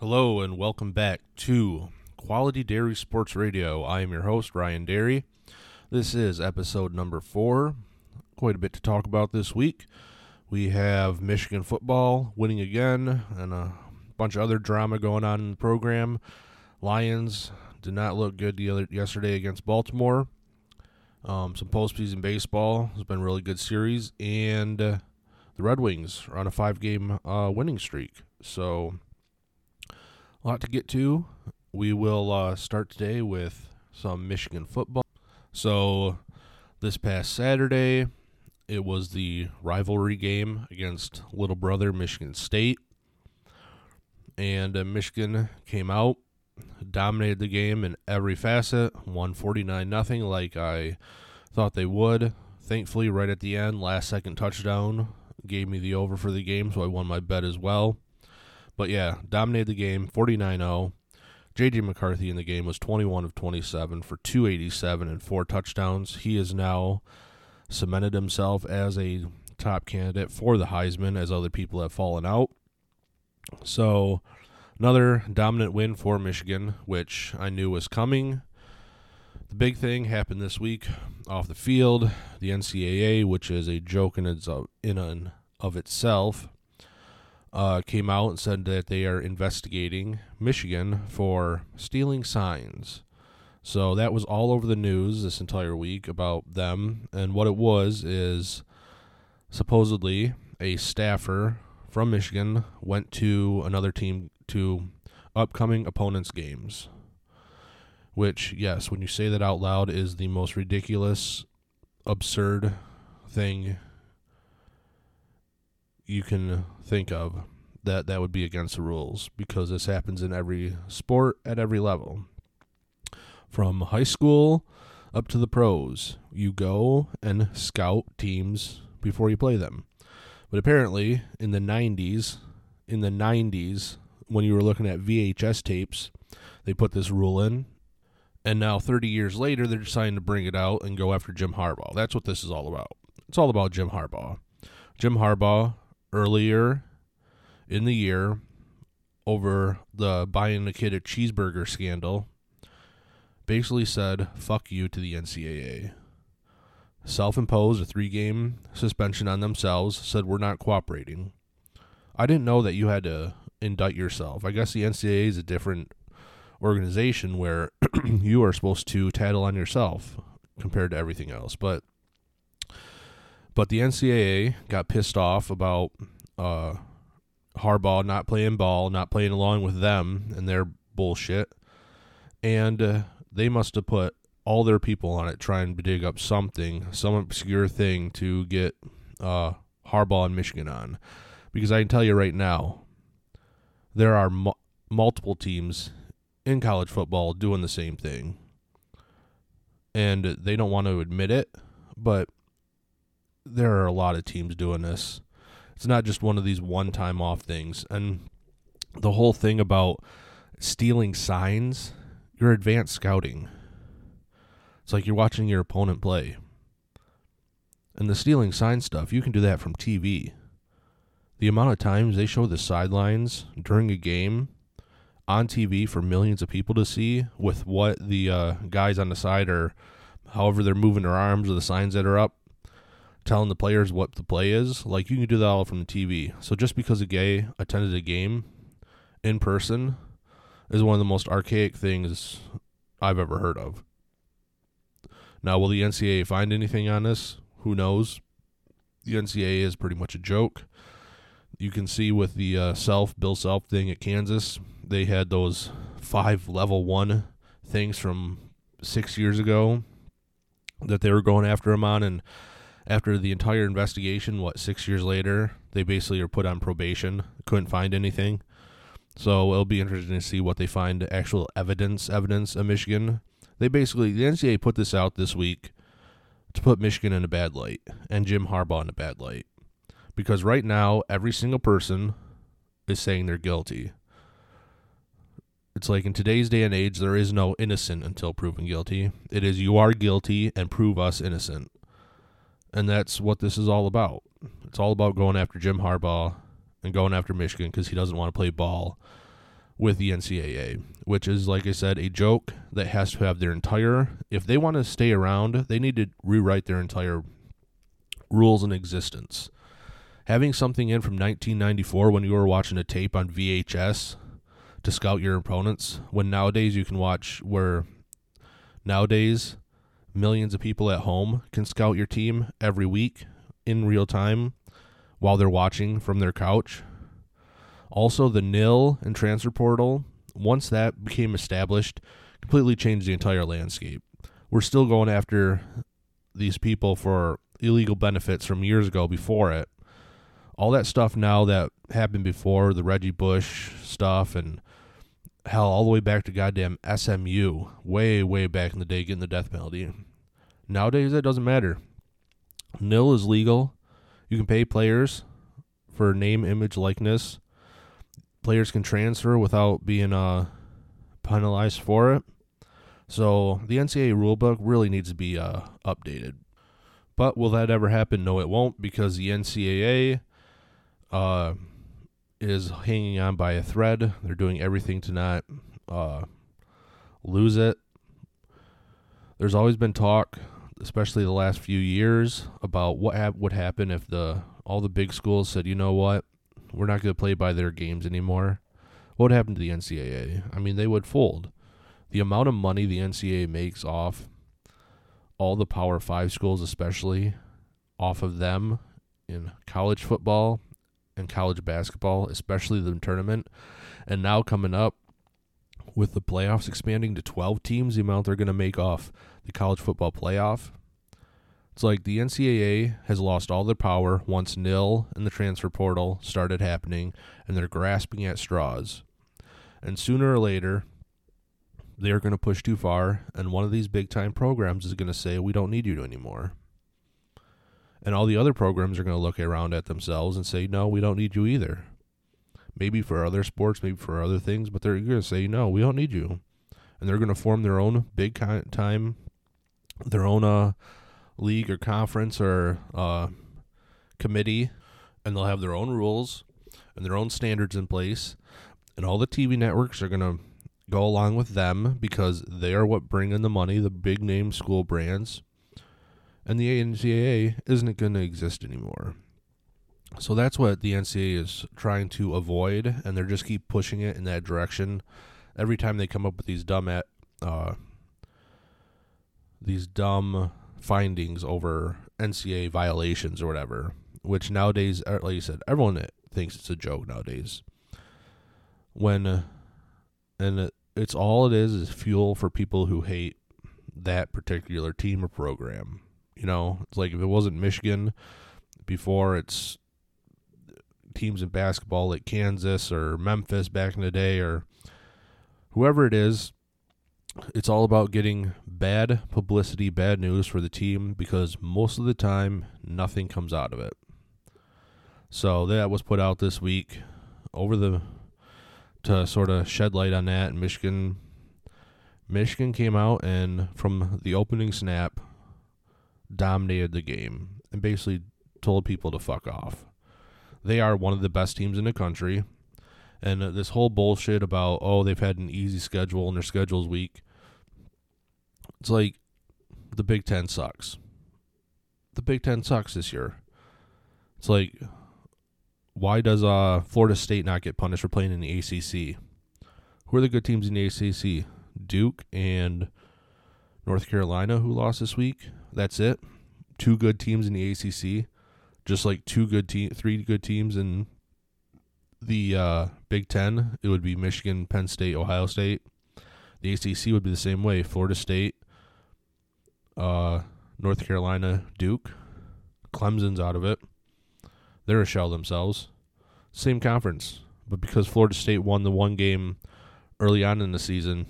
Hello and welcome back to Quality Dairy Sports Radio. I am your host, Ryan Dairy. This is episode number four. Quite a bit to talk about this week. We have Michigan football winning again and a bunch of other drama going on in the program. Lions did not look good the other, yesterday against Baltimore. Um, some postseason baseball has been really good series, and uh, the Red Wings are on a five-game uh, winning streak. So, a lot to get to. We will uh, start today with some Michigan football. So, this past Saturday, it was the rivalry game against little brother Michigan State, and uh, Michigan came out dominated the game in every facet, won 49 nothing like I thought they would. Thankfully, right at the end, last second touchdown gave me the over for the game, so I won my bet as well. But yeah, dominated the game 49 0. JJ McCarthy in the game was 21 of 27 for 287 and four touchdowns. He has now cemented himself as a top candidate for the Heisman as other people have fallen out. So, Another dominant win for Michigan, which I knew was coming. The big thing happened this week off the field. The NCAA, which is a joke in, its, in and of itself, uh, came out and said that they are investigating Michigan for stealing signs. So that was all over the news this entire week about them. And what it was is supposedly a staffer from Michigan went to another team to upcoming opponents' games. Which, yes, when you say that out loud, is the most ridiculous, absurd thing you can think of that that would be against the rules because this happens in every sport at every level. From high school up to the pros, you go and scout teams before you play them. But apparently, in the 90s, in the 90s, when you were looking at VHS tapes, they put this rule in. And now, 30 years later, they're deciding to bring it out and go after Jim Harbaugh. That's what this is all about. It's all about Jim Harbaugh. Jim Harbaugh, earlier in the year, over the buying a kid a cheeseburger scandal, basically said, fuck you to the NCAA. Self imposed a three game suspension on themselves, said, we're not cooperating. I didn't know that you had to indict yourself. I guess the NCAA is a different organization where you are supposed to tattle on yourself compared to everything else. But but the NCAA got pissed off about uh, Harbaugh not playing ball, not playing along with them and their bullshit, and uh, they must have put all their people on it trying to dig up something, some obscure thing to get uh, Harbaugh and Michigan on. Because I can tell you right now, there are mu- multiple teams in college football doing the same thing. And they don't want to admit it, but there are a lot of teams doing this. It's not just one of these one time off things. And the whole thing about stealing signs, you're advanced scouting. It's like you're watching your opponent play. And the stealing sign stuff, you can do that from TV the amount of times they show the sidelines during a game on TV for millions of people to see with what the uh, guys on the side are, however they're moving their arms or the signs that are up, telling the players what the play is. Like you can do that all from the TV. So just because a gay attended a game in person is one of the most archaic things I've ever heard of. Now, will the NCAA find anything on this? Who knows? The NCAA is pretty much a joke you can see with the uh, self Bill Self thing at Kansas, they had those five level one things from six years ago that they were going after him on, and after the entire investigation, what six years later, they basically are put on probation, couldn't find anything. So it'll be interesting to see what they find actual evidence evidence of Michigan. They basically the NCAA put this out this week to put Michigan in a bad light and Jim Harbaugh in a bad light because right now every single person is saying they're guilty. It's like in today's day and age, there is no innocent until proven guilty. It is you are guilty and prove us innocent. And that's what this is all about. It's all about going after Jim Harbaugh and going after Michigan because he doesn't want to play ball with the NCAA, which is, like I said, a joke that has to have their entire. If they want to stay around, they need to rewrite their entire rules in existence. Having something in from 1994 when you were watching a tape on VHS to scout your opponents, when nowadays you can watch where nowadays millions of people at home can scout your team every week in real time while they're watching from their couch. Also, the nil and transfer portal, once that became established, completely changed the entire landscape. We're still going after these people for illegal benefits from years ago before it. All that stuff now that happened before, the Reggie Bush stuff, and hell, all the way back to goddamn SMU, way, way back in the day, getting the death penalty. Nowadays, that doesn't matter. Nil is legal. You can pay players for name, image, likeness. Players can transfer without being uh, penalized for it. So the NCAA rulebook really needs to be uh, updated. But will that ever happen? No, it won't because the NCAA uh, is hanging on by a thread. They're doing everything to not uh, lose it. There's always been talk, especially the last few years, about what ha- would happen if the all the big schools said, you know what, we're not going to play by their games anymore. What would happen to the NCAA? I mean, they would fold. The amount of money the NCAA makes off all the Power Five schools, especially off of them in college football and college basketball, especially the tournament, and now coming up with the playoffs expanding to 12 teams, the amount they're going to make off the college football playoff. It's like the NCAA has lost all their power once nil and the transfer portal started happening, and they're grasping at straws. And sooner or later, they are going to push too far, and one of these big time programs is going to say, We don't need you anymore. And all the other programs are going to look around at themselves and say, No, we don't need you either. Maybe for other sports, maybe for other things, but they're going to say, No, we don't need you. And they're going to form their own big time, their own uh, league or conference or uh, committee, and they'll have their own rules and their own standards in place. And all the TV networks are going to go along with them because they are what bring in the money, the big name school brands. And the NCAA isn't going to exist anymore. So that's what the NCAA is trying to avoid, and they're just keep pushing it in that direction. Every time they come up with these dumb at, uh, these dumb findings over NCAA violations or whatever, which nowadays, uh, like you said, everyone thinks it's a joke nowadays. When and it's all it is is fuel for people who hate that particular team or program. You know, it's like if it wasn't Michigan before, it's teams in basketball like Kansas or Memphis back in the day or whoever it is. It's all about getting bad publicity, bad news for the team because most of the time nothing comes out of it. So that was put out this week over the to sort of shed light on that. Michigan, Michigan came out and from the opening snap, dominated the game and basically told people to fuck off. They are one of the best teams in the country. And this whole bullshit about, oh, they've had an easy schedule and their schedule's weak. It's like the Big Ten sucks. The Big Ten sucks this year. It's like why does uh, Florida State not get punished for playing in the ACC? Who are the good teams in the ACC? Duke and North Carolina, who lost this week. That's it. Two good teams in the ACC, just like two good team, three good teams in the uh, Big Ten. It would be Michigan, Penn State, Ohio State. The ACC would be the same way. Florida State, uh, North Carolina, Duke. Clemson's out of it. They're a shell themselves. Same conference, but because Florida State won the one game early on in the season,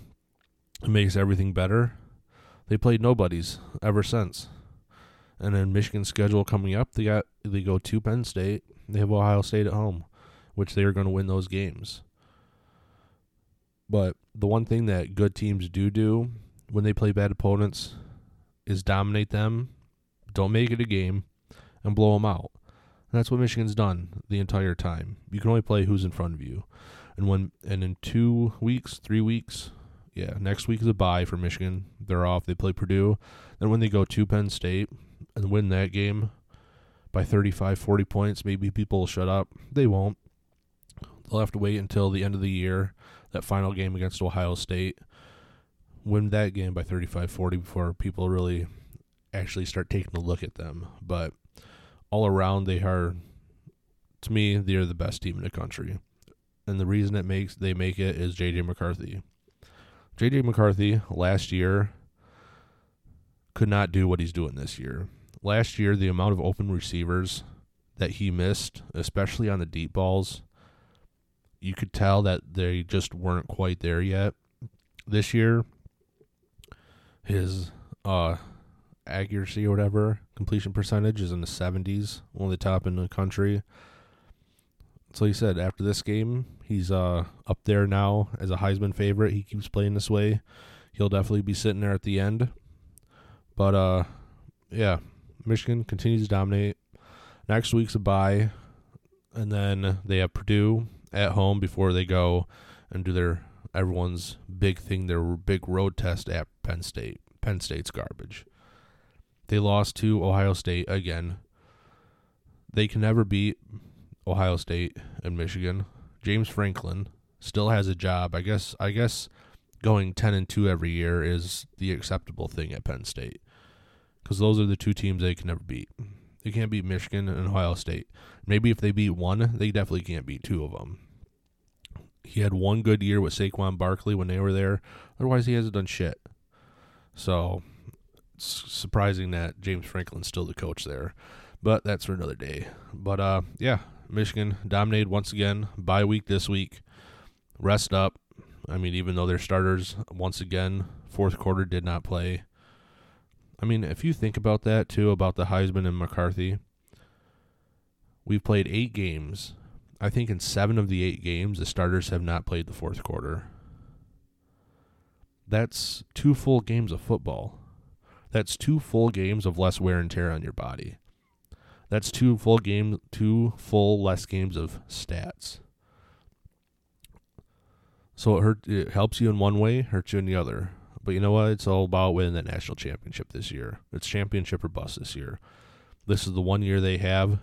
it makes everything better. They played nobodies ever since. And then Michigan's schedule coming up, they got they go to Penn State. They have Ohio State at home, which they are going to win those games. But the one thing that good teams do do when they play bad opponents is dominate them, don't make it a game, and blow them out. And that's what Michigan's done the entire time. You can only play who's in front of you. And when and in two weeks, three weeks, yeah, next week is a bye for Michigan. They're off. They play Purdue. Then when they go to Penn State and win that game by 35, 40 points, maybe people will shut up. They won't. They'll have to wait until the end of the year, that final game against Ohio State, win that game by 35, 40 before people really actually start taking a look at them. But all around, they are, to me, they're the best team in the country. And the reason it makes they make it is JJ McCarthy. JJ McCarthy last year could not do what he's doing this year. Last year, the amount of open receivers that he missed, especially on the deep balls, you could tell that they just weren't quite there yet. This year, his uh, accuracy or whatever, completion percentage is in the 70s, one of the top in the country. So he said after this game, he's uh, up there now as a Heisman favorite. He keeps playing this way. He'll definitely be sitting there at the end. But uh, yeah, Michigan continues to dominate. Next week's a bye, and then they have Purdue at home before they go and do their everyone's big thing, their big road test at Penn State. Penn State's garbage. They lost to Ohio State again. They can never beat Ohio State and Michigan. James Franklin still has a job. I guess I guess going 10 and 2 every year is the acceptable thing at Penn State. Cuz those are the two teams they can never beat. They can't beat Michigan and Ohio State. Maybe if they beat one, they definitely can't beat two of them. He had one good year with Saquon Barkley when they were there. Otherwise, he hasn't done shit. So, it's surprising that James Franklin's still the coach there. But that's for another day. But uh yeah, Michigan dominated once again. Bye week this week. Rest up. I mean, even though their starters once again fourth quarter did not play. I mean, if you think about that too, about the Heisman and McCarthy, we've played eight games. I think in seven of the eight games, the starters have not played the fourth quarter. That's two full games of football. That's two full games of less wear and tear on your body. That's two full game, two full less games of stats. So it hurt. It helps you in one way, hurts you in the other. But you know what? It's all about winning that national championship this year. It's championship or bust this year. This is the one year they have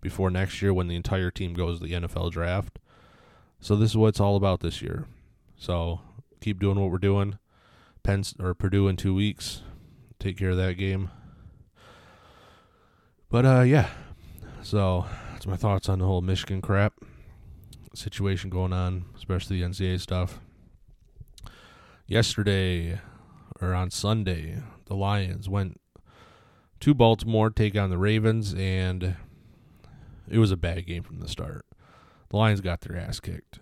before next year when the entire team goes to the NFL draft. So this is what it's all about this year. So keep doing what we're doing. Penn or Purdue in two weeks. Take care of that game. But uh, yeah. So that's my thoughts on the whole Michigan crap situation going on, especially the NCAA stuff. Yesterday or on Sunday, the Lions went to Baltimore take on the Ravens, and it was a bad game from the start. The Lions got their ass kicked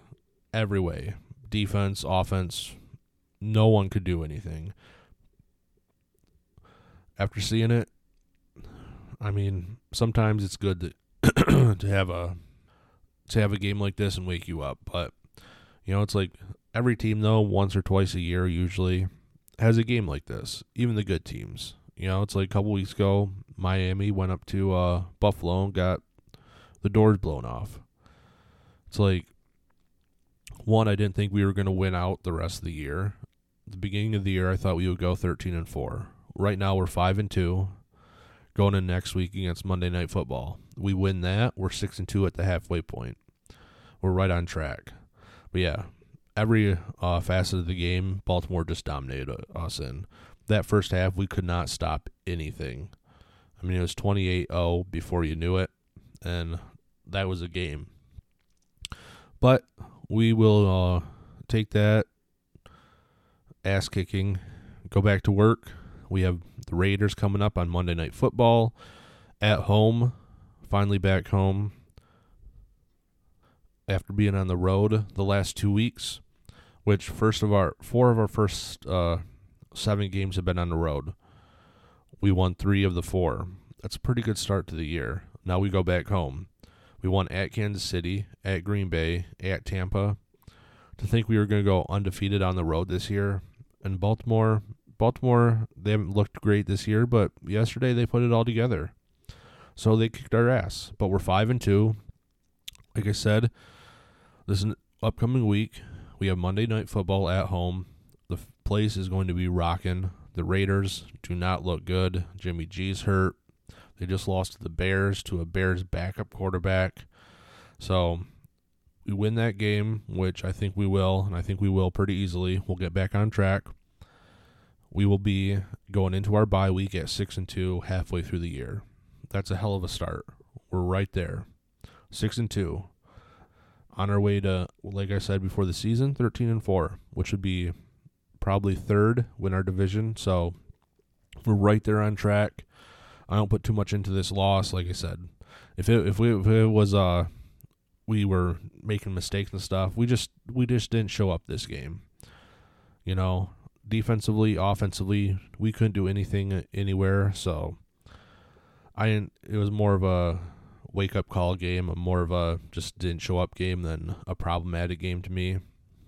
every way defense, offense. No one could do anything. After seeing it, I mean, sometimes it's good to to have a to have a game like this and wake you up, but you know, it's like every team though once or twice a year usually has a game like this. Even the good teams. You know, it's like a couple weeks ago, Miami went up to uh, Buffalo and got the doors blown off. It's like one, I didn't think we were going to win out the rest of the year. The beginning of the year, I thought we would go 13 and 4. Right now, we're 5 and 2 going in next week against Monday Night Football. We win that, we're 6 and 2 at the halfway point. We're right on track. But yeah, every uh, facet of the game, Baltimore just dominated us in. That first half, we could not stop anything. I mean, it was 28 0 before you knew it, and that was a game. But we will uh, take that ass kicking, go back to work. We have the Raiders coming up on Monday Night Football at home, finally back home after being on the road the last two weeks, which first of our four of our first uh, seven games have been on the road. We won three of the four. That's a pretty good start to the year. Now we go back home. We won at Kansas City, at Green Bay, at Tampa. To think we were going to go undefeated on the road this year, and Baltimore, Baltimore, they haven't looked great this year, but yesterday they put it all together. So they kicked our ass. But we're five and two. Like I said, this is upcoming week, we have Monday Night Football at home. The place is going to be rocking. The Raiders do not look good. Jimmy G's hurt. They just lost to the Bears to a Bears backup quarterback. So we win that game, which I think we will, and I think we will pretty easily. We'll get back on track. We will be going into our bye week at six and two halfway through the year. That's a hell of a start. We're right there. Six and two. On our way to like I said before the season, thirteen and four, which would be probably third win our division. So we're right there on track. I don't put too much into this loss, like I said. If it if we if it was uh we were making mistakes and stuff, we just we just didn't show up this game. You know, defensively, offensively, we couldn't do anything anywhere. So I. It was more of a wake up call game, more of a just didn't show up game than a problematic game to me.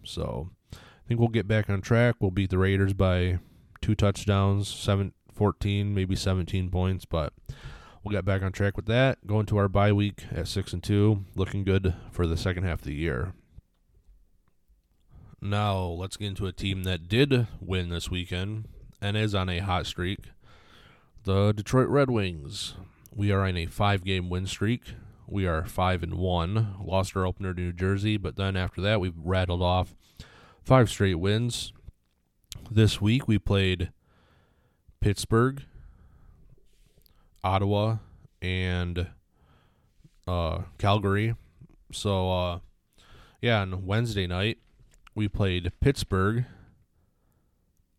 So I think we'll get back on track. We'll beat the Raiders by two touchdowns, seven, 14, maybe 17 points, but we'll get back on track with that. Going to our bye week at 6 and 2, looking good for the second half of the year. Now, let's get into a team that did win this weekend and is on a hot streak. The Detroit Red Wings. We are in a 5-game win streak. We are 5 and 1. Lost our opener to New Jersey, but then after that we've rattled off five straight wins. This week we played Pittsburgh, Ottawa, and uh, Calgary. So, uh, yeah, on Wednesday night, we played Pittsburgh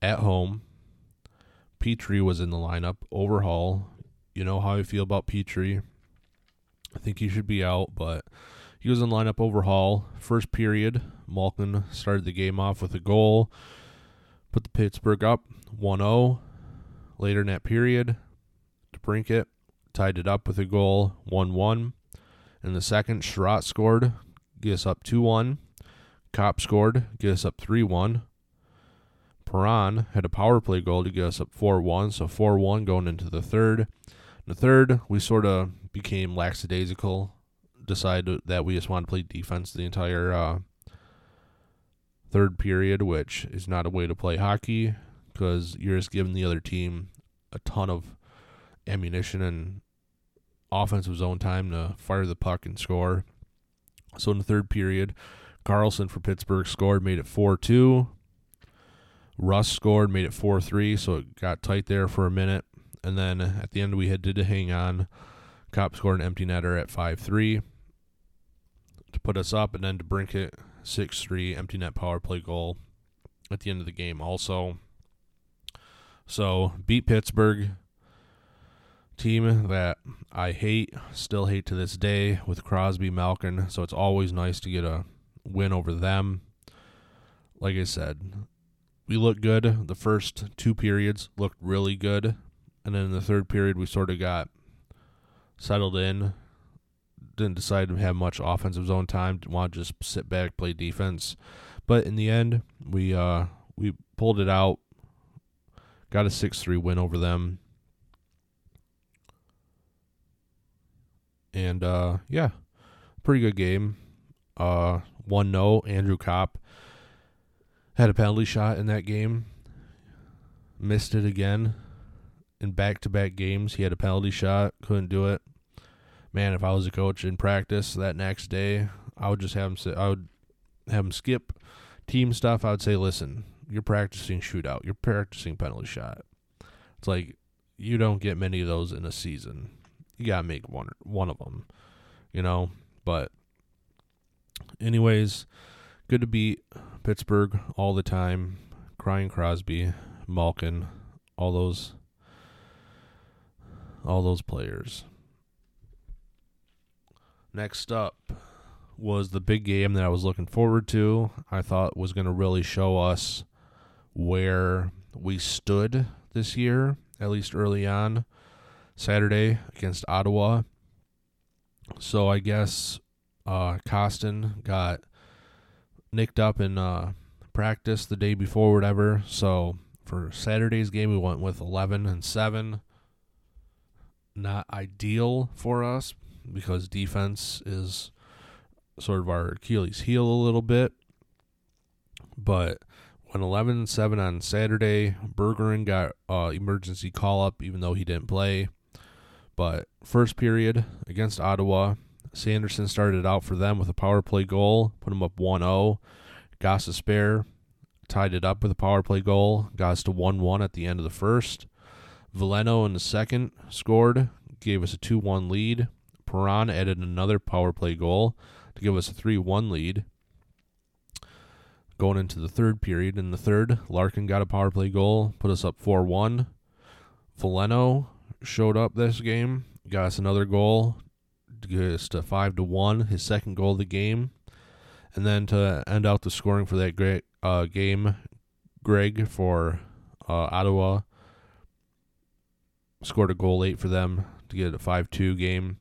at home. Petry was in the lineup. Overhaul. You know how I feel about Petry. I think he should be out, but he was in lineup over Holl. First period, Malkin started the game off with a goal, put the Pittsburgh up 1 0. Later in that period, DeBrincat tied it up with a goal 1 1. In the second, Sherratt scored, get us up 2 1. Copp scored, get us up 3 1. Perron had a power play goal to get us up 4 1, so 4 1 going into the third. In the third, we sort of became lackadaisical, decided that we just wanted to play defense the entire uh, third period, which is not a way to play hockey because you're just giving the other team a ton of ammunition and offensive zone time to fire the puck and score. So in the third period, Karlsson for Pittsburgh scored, made it 4 2. Rust scored, made it 4 3, so it got tight there for a minute. And then at the end, we had to hang on. Copp scored an empty netter at 5 3 to put us up, and then DeBrincat 6 3 empty net power play goal at the end of the game, also. So beat Pittsburgh, team that I hate, still hate to this day with Crosby, Malkin. So it's always nice to get a win over them. Like I said, we looked good. The first two periods looked really good, and then in the third period we sort of got settled in. Didn't decide to have much offensive zone time. Didn't want to just sit back, play defense. But in the end, we uh, we pulled it out. Got a six three win over them. And uh, yeah, pretty good game. Uh, one no. Andrew Copp had a penalty shot in that game. Missed it again. In back to back games, he had a penalty shot. Couldn't do it. Man, if I was a coach in practice that next day, I would just have him. Sit, I would have him skip team stuff. I would say, "Listen, you're practicing shootout. You're practicing penalty shot. It's like you don't get many of those in a season. You gotta make one one of them, you know. But anyways, good to beat Pittsburgh all the time. Crying Crosby, Malkin, all those all those players. Next up was the big game that I was looking forward to. I thought was going to really show us where we stood this year, at least early on. Saturday against Ottawa. So I guess uh, Kostin got nicked up in uh, practice the day before, whatever. So for Saturday's game, we went with 11 and 7. Not ideal for us because defense is sort of our Achilles heel a little bit. But when 11 and 7 on Saturday, Bergeron got uh, emergency call up, even though he didn't play. But first period against Ottawa, Sanderson started out for them with a power play goal, put him up 1 0. Gostisbehere tied it up with a power play goal, got us to 1 1 at the end of the first. Veleno in the second scored, gave us a 2 1 lead. Perron added another power play goal to give us a 3 1 lead. Going into the third period, in the third, Larkin got a power play goal, put us up 4 1. Veleno showed up this game, got us another goal, to get to 5 to 1, his second goal of the game. And then to end out the scoring for that great uh, game, Greig for uh, Ottawa scored a goal late for them to get a 5-2 game,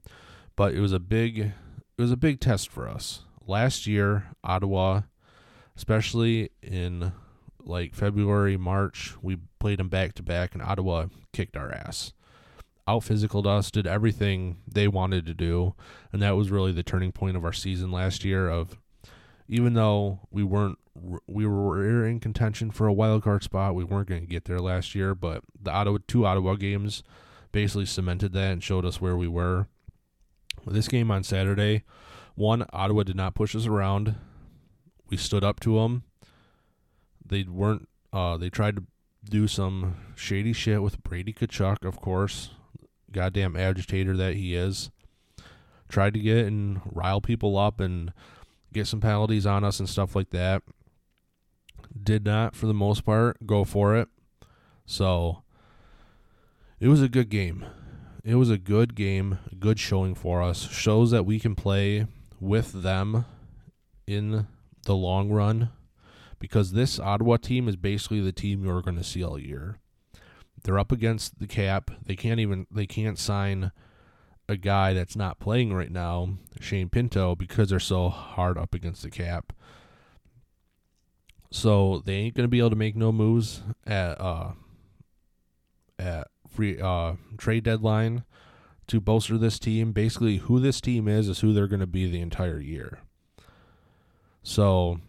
but it was a big it was a big test for us. Last year, Ottawa, especially in like February, March, we played them back to back and Ottawa kicked our ass. Out physical us, did everything they wanted to do, and that was really the turning point of our season last year of even though we weren't we were in contention for a wild card spot, we weren't going to get there last year, but the Ottawa two Ottawa games basically cemented that and showed us where we were. This game on Saturday, one Ottawa did not push us around. We stood up to them. They weren't. Uh, they tried to do some shady shit with Brady Tkachuk, of course, goddamn agitator that he is. Tried to get and rile people up and get some penalties on us and stuff like that. Did not, for the most part, go for it. So it was a good game. It was a good game, good showing for us. Shows that we can play with them in the long run because this Ottawa team is basically the team you're going to see all year. They're up against the cap. They can't even they can't sign a guy that's not playing right now, Shane Pinto, because they're so hard up against the cap. So they ain't gonna be able to make no moves at uh at free uh trade deadline to bolster this team. Basically, who this team is is who they're gonna be the entire year. So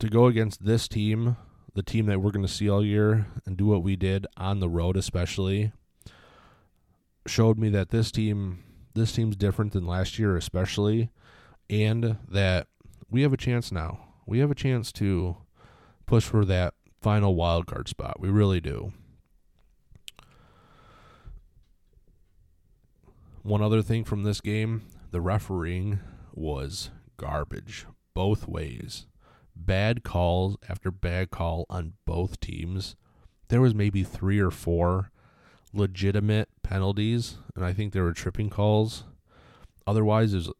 to go against this team, the team that we're gonna see all year, and do what we did on the road, especially showed me that this team this team's different than last year especially and that we have a chance now. We have a chance to push for that final wild card spot. We really do. One other thing from this game, the refereeing was garbage both ways. Bad calls after bad call on both teams. There was maybe 3 or 4 legitimate penalties, and I think there were tripping calls. Otherwise, it was,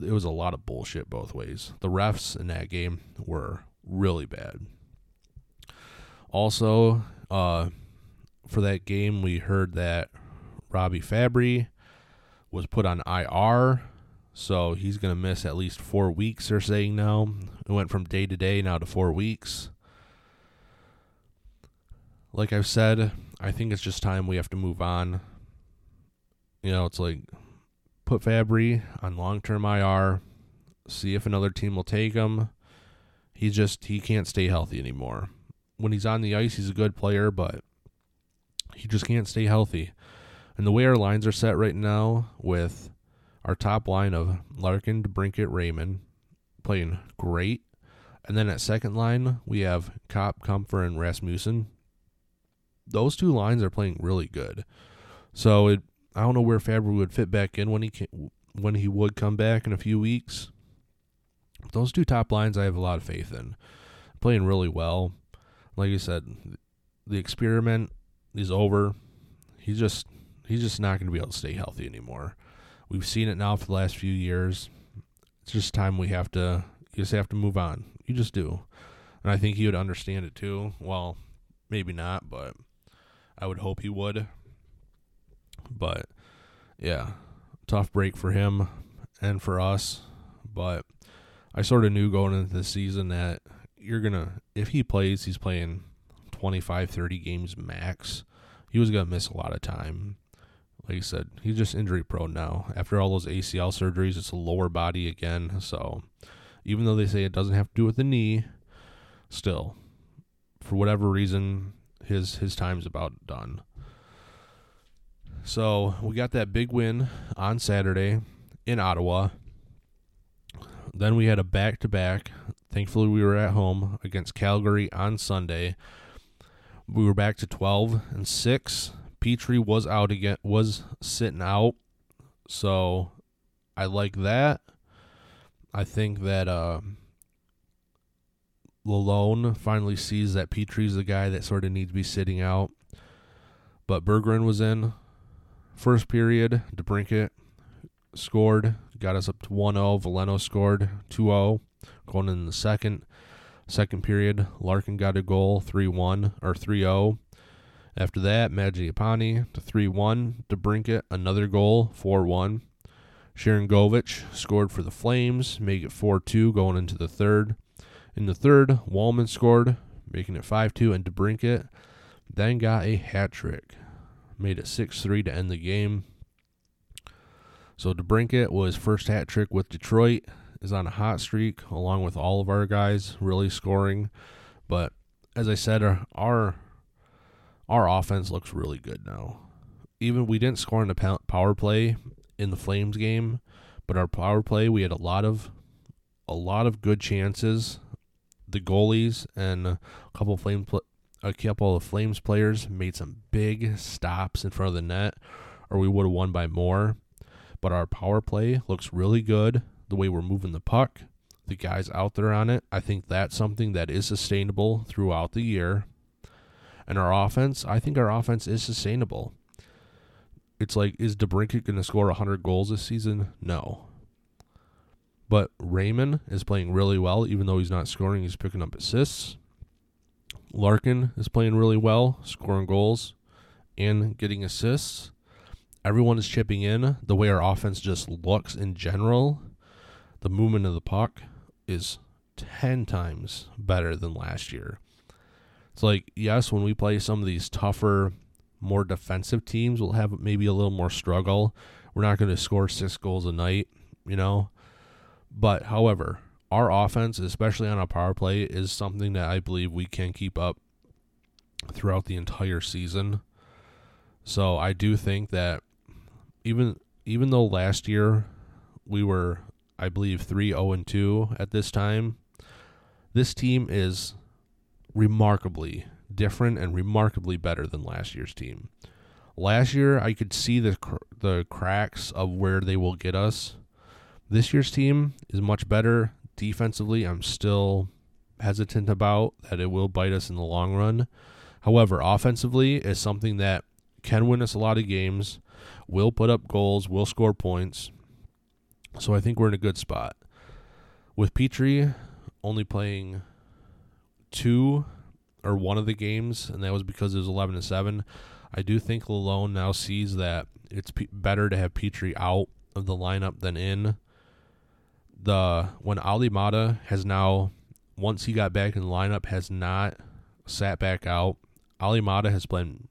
it was a lot of bullshit both ways. The refs in that game were really bad. Also, uh, for that game, we heard that Robby Fabbri was put on IR, so he's going to miss at least four weeks, they're saying now. It went from day to day now to four weeks. Like I've said, I think it's just time we have to move on. You know, it's like put Fabbri on long term IR, see if another team will take him. He just he can't stay healthy anymore. When he's on the ice, he's a good player, but he just can't stay healthy. And the way our lines are set right now, with our top line of Larkin, Brinkett, Raymond playing great, and then at second line we have Copp, Compher, and Rasmussen those two lines are playing really good. So it, I don't know where Fabbri would fit back in when he can, when he would come back in a few weeks. Those two top lines, I have a lot of faith in, playing really well. Like I said, the experiment is over. He's just he's just not going to be able to stay healthy anymore. We've seen it now for the last few years. It's just time we have to you just have to move on. You just do. And I think he would understand it too. Well, maybe not, but I would hope he would. But yeah, tough break for him and for us. But I sort of knew going into the season that you're going to, if he plays, he's playing 25, 30 games max. He was going to miss a lot of time. Like said, he's just injury prone now. After all those ACL surgeries, it's a lower body again. So even though they say it doesn't have to do with the knee, still, for whatever reason, his his time's about done. So we got that big win on Saturday in Ottawa. Then we had a back to back. Thankfully, we were at home against Calgary on Sunday. We were back to 12 and 6. Petry was out again, was sitting out. So I like that. I think that uh, Lalonde finally sees that Petry's the guy that sort of needs to be sitting out. But Berggren was in first period. DeBrincat scored, got us up to 1 0. Veleno scored 2 0. Going in the second. Second period, Larkin got a goal 3 1 or 3 0. After that, Mangiapane to 3 1. DeBrincat, another goal 4 1. Sharangovich scored for the Flames, make it 4 2 going into the third. In the third, Walman scored, making it 5 2, and DeBrincat then got a hat trick, made it 6 3 to end the game. So DeBrincat was first hat trick with Detroit, is on a hot streak along with all of our guys really scoring. But as I said, our our, our offense looks really good now. Even we didn't score in the power play in the Flames game, but our power play we had a lot of a lot of good chances. The goalies and a couple of Flames a couple of Flames players made some big stops in front of the net, or we would have won by more. But our power play looks really good. The way we're moving the puck, the guys out there on it, I think that's something that is sustainable throughout the year. And our offense, I think our offense is sustainable. It's like, is DeBrincat going to score 100 goals this season? No. But Raymond is playing really well, even though he's not scoring, he's picking up assists. Larkin is playing really well, scoring goals and getting assists everyone is chipping in. The way our offense just looks in general, the movement of the puck is 10 times better than last year. It's like, yes, when we play some of these tougher, more defensive teams, we'll have maybe a little more struggle. We're not going to score six goals a night, you know? But, however, our offense, especially on a power play, is something that I believe we can keep up throughout the entire season. So I do think that even even though last year we were I believe 3 0 and 2 at this time, this team is remarkably different and remarkably better than last year's team. Last year I could see the cr- the cracks of where they will get us. This year's team is much better defensively. I'm still hesitant about that it will bite us in the long run. However, offensively is something that can win us a lot of games will put up goals, will score points. So I think we're in a good spot. With Petry only playing two or one of the games, and that was because it was 11 to 7, I do think Lalonde now sees that it's better to have Petry out of the lineup than in. The when Olli Maatta has now once he got back in the lineup has not sat back out. Olli Maatta has been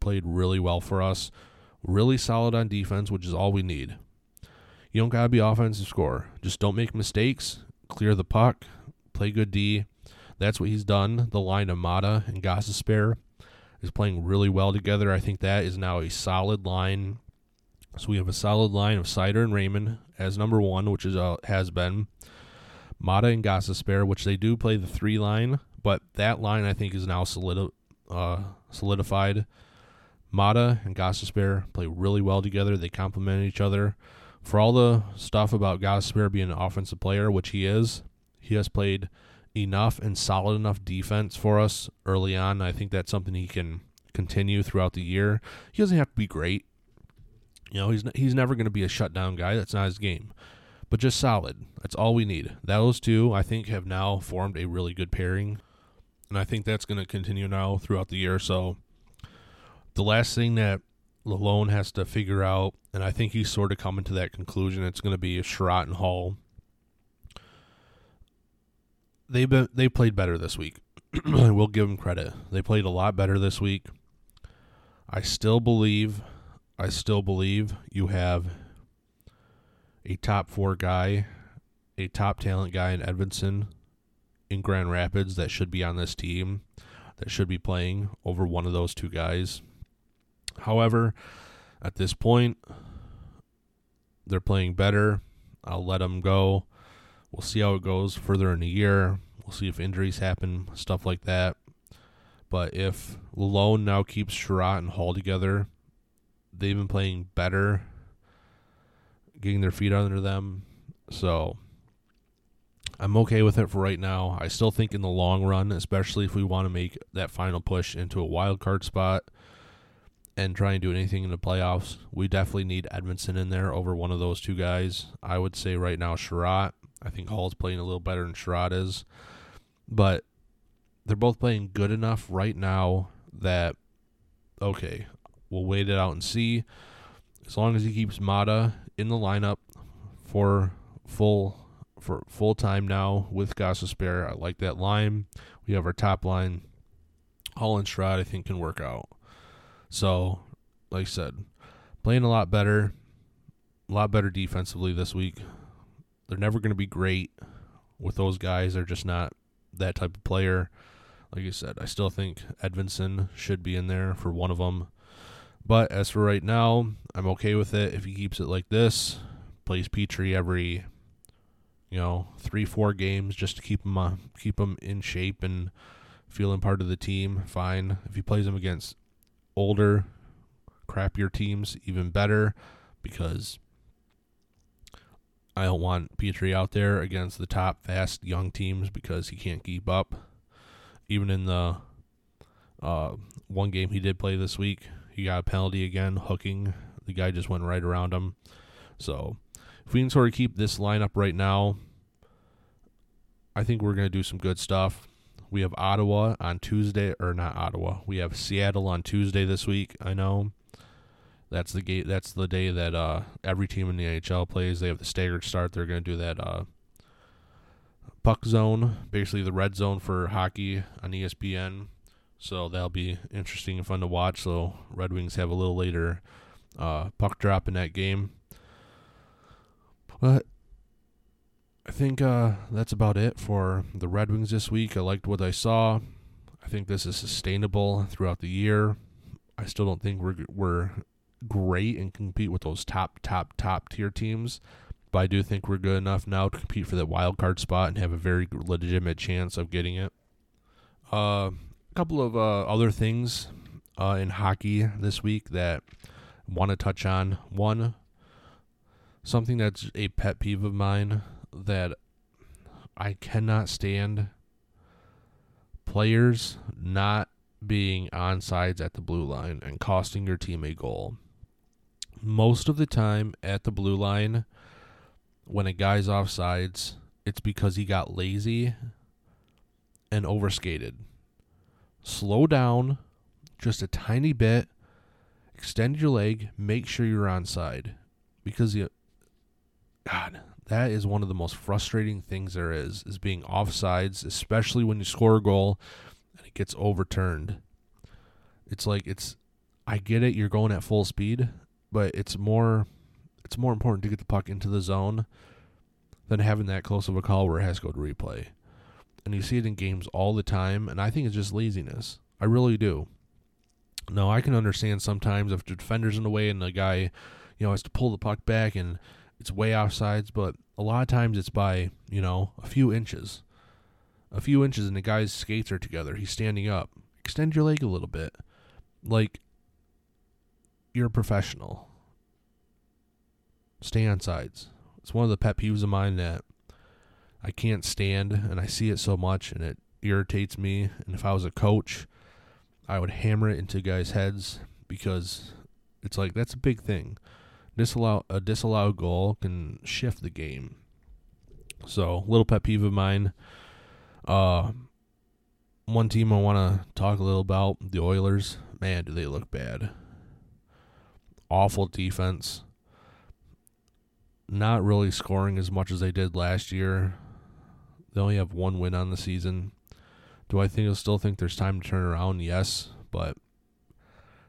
played really well for us really solid on defense, which is all we need. You don't got to be offensive score. Just don't make mistakes, clear the puck, play good D. That's what he's done. The line of Maatta and Gostisbehere is playing really well together. I think that is now a solid line. So we have a solid line of Seider and Raymond as number one, which is uh, has been Maatta and Gostisbehere, which they do play the three line, but that line I think is now uh, solidified. Maatta and Gostisbehere play really well together. They complement each other. For all the stuff about Gostisbehere being an offensive player, which he is, he has played enough and solid enough defense for us early on. I think that's something he can continue throughout the year. He doesn't have to be great. You know, he's he's never going to be a shutdown guy. That's not his game. But just solid. That's all we need. Those two, I think, have now formed a really good pairing. And I think that's going to continue now throughout the year. So the last thing that Lalonde has to figure out, and I think he's sort of coming to that conclusion, it's going to be Chiarot and Hall. They've been they played better this week. I will give them credit. They played a lot better this week. I still believe I still believe you have a top four guy, a top talent guy in Edvinsson, in Grand Rapids that should be on this team, that should be playing over one of those two guys. However, at this point, they're playing better. I'll let them go. We'll see how it goes further in the year. We'll see if injuries happen, stuff like that. But if Lalonde now keeps Chiarot and Holl together, they've been playing better, getting their feet under them. So I'm okay with it for right now. I still think in the long run, especially if we want to make that final push into a wild card spot and try and do anything in the playoffs, we definitely need Edvinsson in there over one of those two guys. I would say right now Chiarot. I think Holl's playing a little better than Chiarot is. But they're both playing good enough right now that okay, we'll wait it out and see. As long as he keeps Maatta in the lineup for full for full time now with Gostisbehere, I like that line. We have our top line. Holl and Chiarot, I think, can work out. So, like I said, playing a lot better, a lot better defensively this week. They're never going to be great with those guys. They're just not that type of player. Like I said, I still think Edvinsson should be in there for one of them. But as for right now, I'm okay with it if he keeps it like this. Plays Petry every, you know, three four games just to keep him uh, keep him in shape and feeling part of the team. Fine. If he plays him against older, crappier teams, even better, because I don't want Petry out there against the top fast young teams because he can't keep up even in the uh, one game he did play this week, he got a penalty again, hooking. The guy just went right around him. So if we can sort of keep this lineup right now, I think we're going to do some good stuff. We have Ottawa on Tuesday, or not Ottawa. We have Seattle on Tuesday this week. I know that's the gate. That's the day that uh, every team in the NHL plays. They have the staggered start. They're going to do that uh, Puck Zone, basically the red zone for hockey on ESPN. So that'll be interesting and fun to watch. So Red Wings have a little later uh, puck drop in that game. But I think uh, that's about it for the Red Wings this week. I liked what I saw. I think this is sustainable throughout the year. I still don't think we're we're great and compete with those top top top tier teams but I do think we're good enough now to compete for that wild card spot and have a very legitimate chance of getting it. Uh, a couple of uh, other things uh, in hockey this week that I want to touch on. One, something that's a pet peeve of mine that I cannot stand players not being on sides at the blue line and costing your team a goal. Most of the time at the blue line, when a guy's offsides, it's because he got lazy and overskated. Slow down just a tiny bit, extend your leg, make sure you're onside. Because you God, that is one of the most frustrating things there is, is being offsides, especially when you score a goal and it gets overturned. It's like it's I get it, you're going at full speed, but it's more it's more important to get the puck into the zone than having that close of a call where it has to go to replay. And you see it in games all the time, and I think it's just laziness. I really do. No, I can understand sometimes if the defender's in the way and the guy, you know, has to pull the puck back and it's way offsides, but a lot of times it's by, you know, a few inches. A few inches and the guy's skates are together. He's standing up. Extend your leg a little bit. Like, you're a professional. Stay on sides. It's one of the pet peeves of mine that I can't stand, and I see it so much, and it irritates me. And if I was a coach, I would hammer it into guys' heads because it's like that's a big thing. Disallow a disallowed goal can shift the game. So, little pet peeve of mine. Uh, one team I want to talk a little about the Oilers. Man, do they look bad! Awful defense not really scoring as much as they did last year. They only have one win on the season. Do I think still think there's time to turn around? Yes, but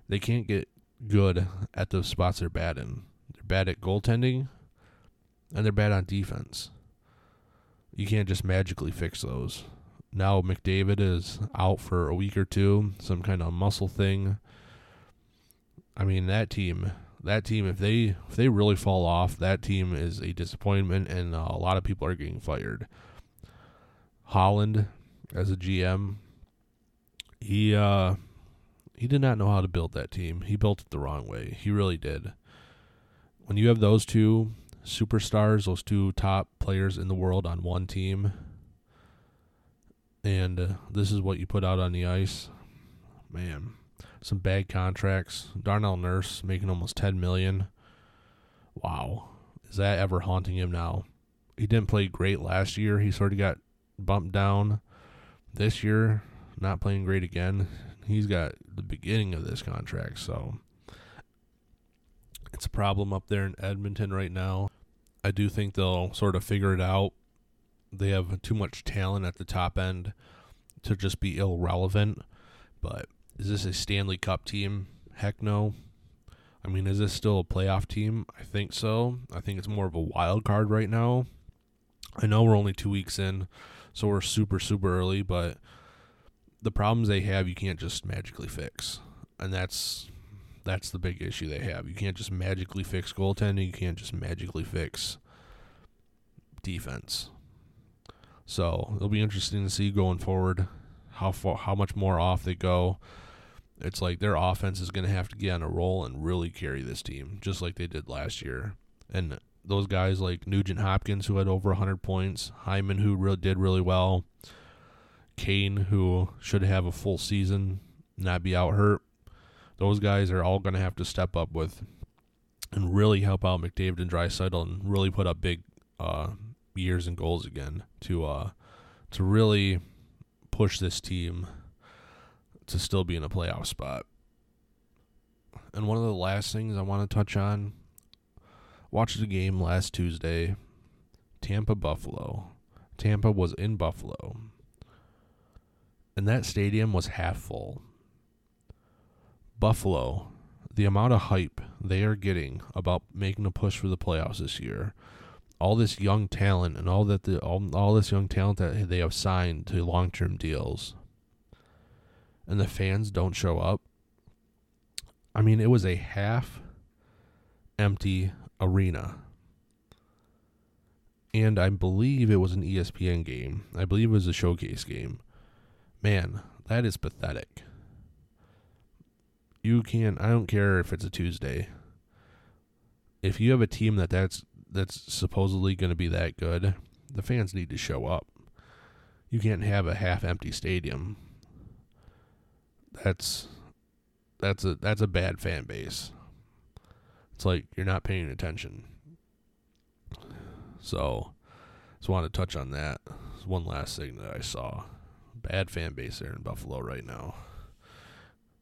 they can't get good at the spots they're bad in. They're bad at goaltending and they're bad on defense. You can't just magically fix those. Now McDavid is out for a week or two, some kind of muscle thing. I mean that team, that team if they if they really fall off, that team is a disappointment and uh, a lot of people are getting fired. Holland as a GM, he uh he did not know how to build that team. He built it the wrong way. He really did. When you have those two superstars, those two top players in the world on one team, and uh, this is what you put out on the ice, man. Some bad contracts. Darnell Nurse making almost ten million. Wow, is that ever haunting him now? He didn't play great last year. He sort of got bumped down. This year, not playing great again. He's got the beginning of this contract, so it's a problem up there in Edmonton right now. I do think they'll sort of figure it out. They have too much talent at the top end to just be irrelevant. But is this a Stanley Cup team? Heck no. I mean, is this still a playoff team? I think so. I think it's more of a wild card right now. I know we're only two weeks in, so we're super, super early, but the problems they have, you can't just magically fix. And that's that's the big issue they have. You can't just magically fix goaltending. You can't just magically fix defense. So it'll be interesting to see going forward how far, how much more off they go. It's like their offense is going to have to get on a roll and really carry this team, just like they did last year. And those guys like Nugent Hopkins, who had over 100 points, Hyman, who really did really well, Kane, who should have a full season, not be out hurt those guys are all going to have to step up with and really help out McDavid and Draisaitl and really put up big uh, years and goals again to uh, to really push this team to still be in a playoff spot. And one of the last things I want to touch on watched the game last Tuesday Tampa Buffalo. Tampa was in Buffalo. And that stadium was half full. Buffalo, the amount of hype they are getting about making a push for the playoffs this year, all this young talent and all that the all, all this young talent that they have signed to long-term deals and the fans don't show up. I mean, it was a half empty arena. And I believe it was an ESPN game. I believe it was a showcase game. Man, that is pathetic you can't. I don't care if it's a Tuesday. If you have a team that that's that's supposedly going to be that good, the fans need to show up. You can't have a half empty stadium. That's that's a that's a bad fan base. It's like you're not paying attention. So, just wanted to touch on that. One last thing that I saw. Bad fan base there in Buffalo right now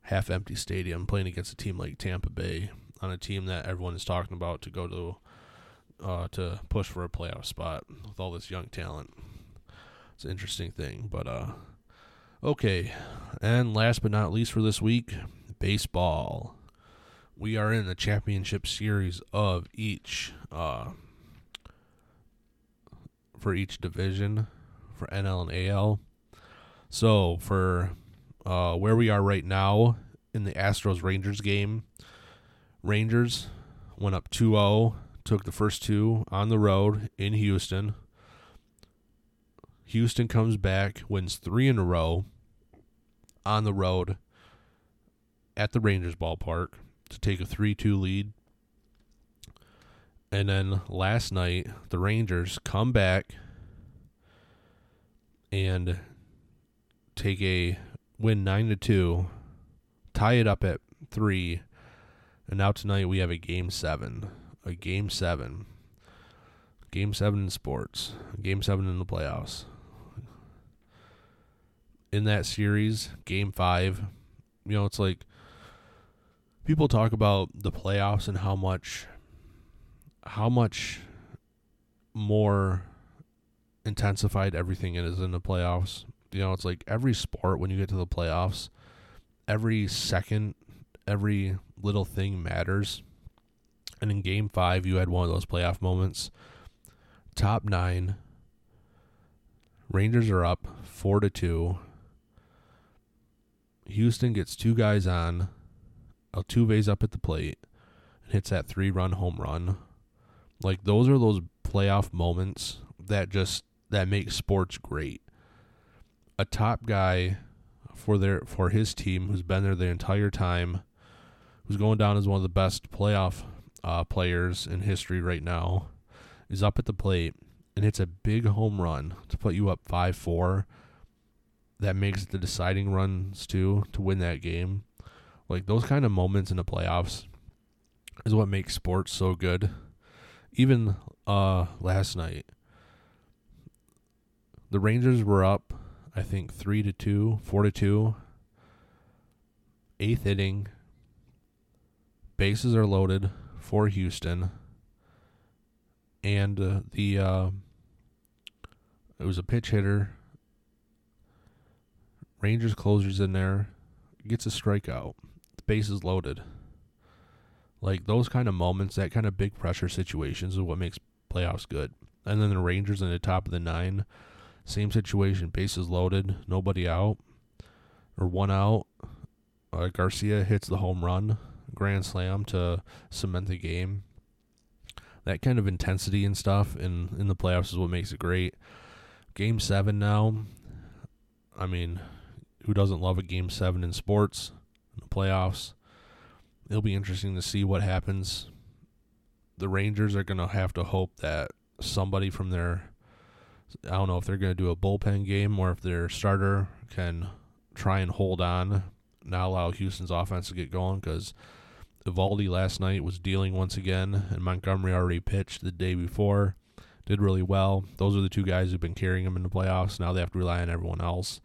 half empty stadium playing against a team like Tampa Bay on a team that everyone is talking about to go to uh, to push for a playoff spot with all this young talent. It's an interesting thing, but uh, okay. And last but not least for this week, baseball. We are in the championship series of each uh, for each division for NL and AL. So for uh, where we are right now in the Astros Rangers game. Rangers went up 2 0, took the first two on the road in Houston. Houston comes back, wins three in a row on the road at the Rangers ballpark to take a 3 2 lead. And then last night, the Rangers come back and take a win nine to two, tie it up at three, and now tonight we have a game seven, a game seven, game seven in sports, game seven in the playoffs. In that series, game five, you know, it's like people talk about the playoffs and how much, how much more intensified everything is in the playoffs you know, it's like every sport when you get to the playoffs, every second, every little thing matters. And in game five, you had one of those playoff moments. Top nine. Rangers are up four to two. Houston gets two guys on. Altuve's up at the plate and hits that three run home run. Like those are those playoff moments that just that make sports great. A top guy for their for his team who's been there the entire time, who's going down as one of the best playoff uh, players in history right now, is up at the plate and hits a big home run to put you up five four. That makes the deciding runs too to win that game. Like those kind of moments in the playoffs is what makes sports so good. Even uh last night, the Rangers were up, I think three to two, four to two. Eighth inning. Bases are loaded for Houston, and uh, the uh, it was a pitch hitter. Rangers closers in there, gets a strikeout. The base is loaded. Like those kind of moments, that kind of big pressure situations is what makes playoffs good. And then the Rangers in the top of the nine, same situation, bases loaded, nobody out, or one out. Uh, Garcia hits the home run, grand slam to cement the game. That kind of intensity and stuff in in the playoffs is what makes it great. Game seven now. I mean, who doesn't love a game seven in sports in the playoffs? It'll be interesting to see what happens. The Rangers are going to have to hope that somebody from their I don't know if they're going to do a bullpen game or if their starter can try and hold on, not allow Houston's offense to get going because Eovaldi last night was dealing once again, and Montgomery already pitched the day before, did really well. Those are the two guys who've been carrying them in the playoffs. Now they have to rely on everyone else.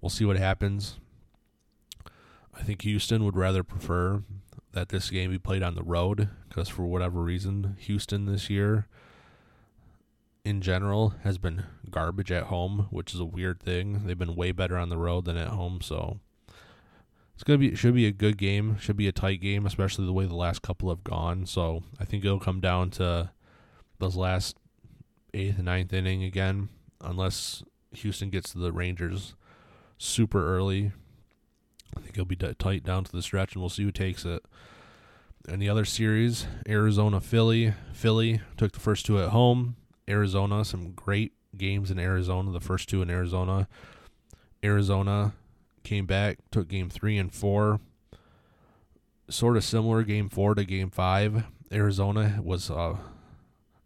We'll see what happens. I think Houston would rather prefer that this game be played on the road because for whatever reason, Houston this year in general has been garbage at home, which is a weird thing. They've been way better on the road than at home, so it's gonna be it should be a good game, should be a tight game, especially the way the last couple have gone. So I think it'll come down to those last eighth and ninth inning again, unless Houston gets to the Rangers super early. I think it'll be tight down to the stretch, and we'll see who takes it. And the other series, Arizona Philly. Philly took the first two at home. Arizona, some great games in Arizona, the first two in Arizona. Arizona came back, took game three and four. Sort of similar game four to game five. Arizona was uh,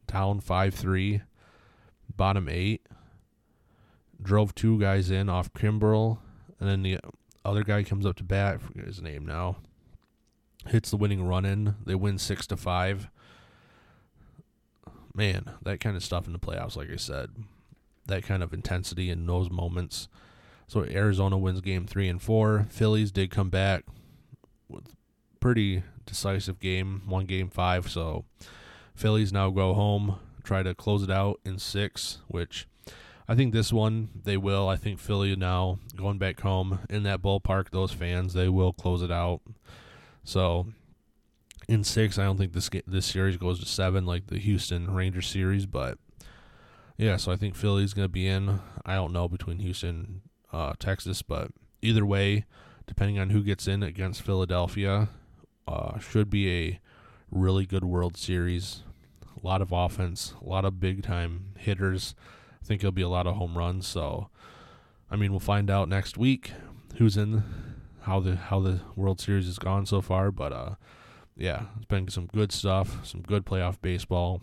down 5 3, bottom eight. Drove two guys in off Kimbrel, and then the other guy comes up to bat. I forget his name now. Hits the winning run in. They win six to five man, that kind of stuff in the playoffs, like I said, that kind of intensity in those moments. So Arizona wins game three and four. Phillies did come back with pretty decisive game, one game five. So Phillies now go home, try to close it out in six, which I think this one they will. I think Philly now going back home in that ballpark, those fans they will close it out. So in six. I don't think this this series goes to seven like the Houston Rangers series, but yeah. So I think Philly's going to be in. I don't know between Houston, uh, Texas, but either way, depending on who gets in against Philadelphia, uh, should be a really good World Series. A lot of offense, a lot of big time hitters. I think it'll be a lot of home runs. So, I mean, we'll find out next week who's in, how the how the World Series has gone so far. But uh, yeah, it's been some good stuff, some good playoff baseball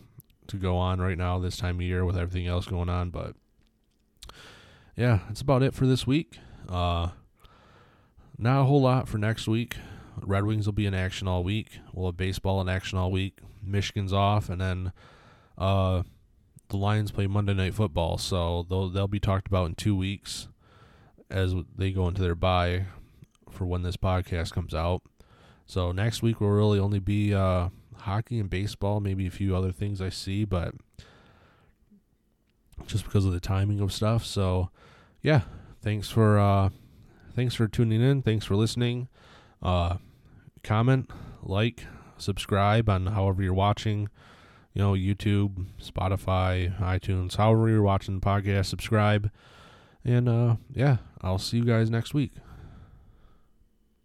to go on right now this time of year with everything else going on. But yeah, that's about it for this week. Uh, not a whole lot for next week. Red Wings will be in action all week. We'll have baseball in action all week. Michigan's off, and then uh, the Lions play Monday Night Football, so they'll they'll be talked about in two weeks as they go into their bye for when this podcast comes out. So next week will really only be uh, hockey and baseball, maybe a few other things I see, but just because of the timing of stuff. So yeah, thanks for uh, thanks for tuning in. Thanks for listening. Uh, comment, like, subscribe on however you're watching. You know, YouTube, Spotify, iTunes, however you're watching the podcast, subscribe. And uh, yeah, I'll see you guys next week.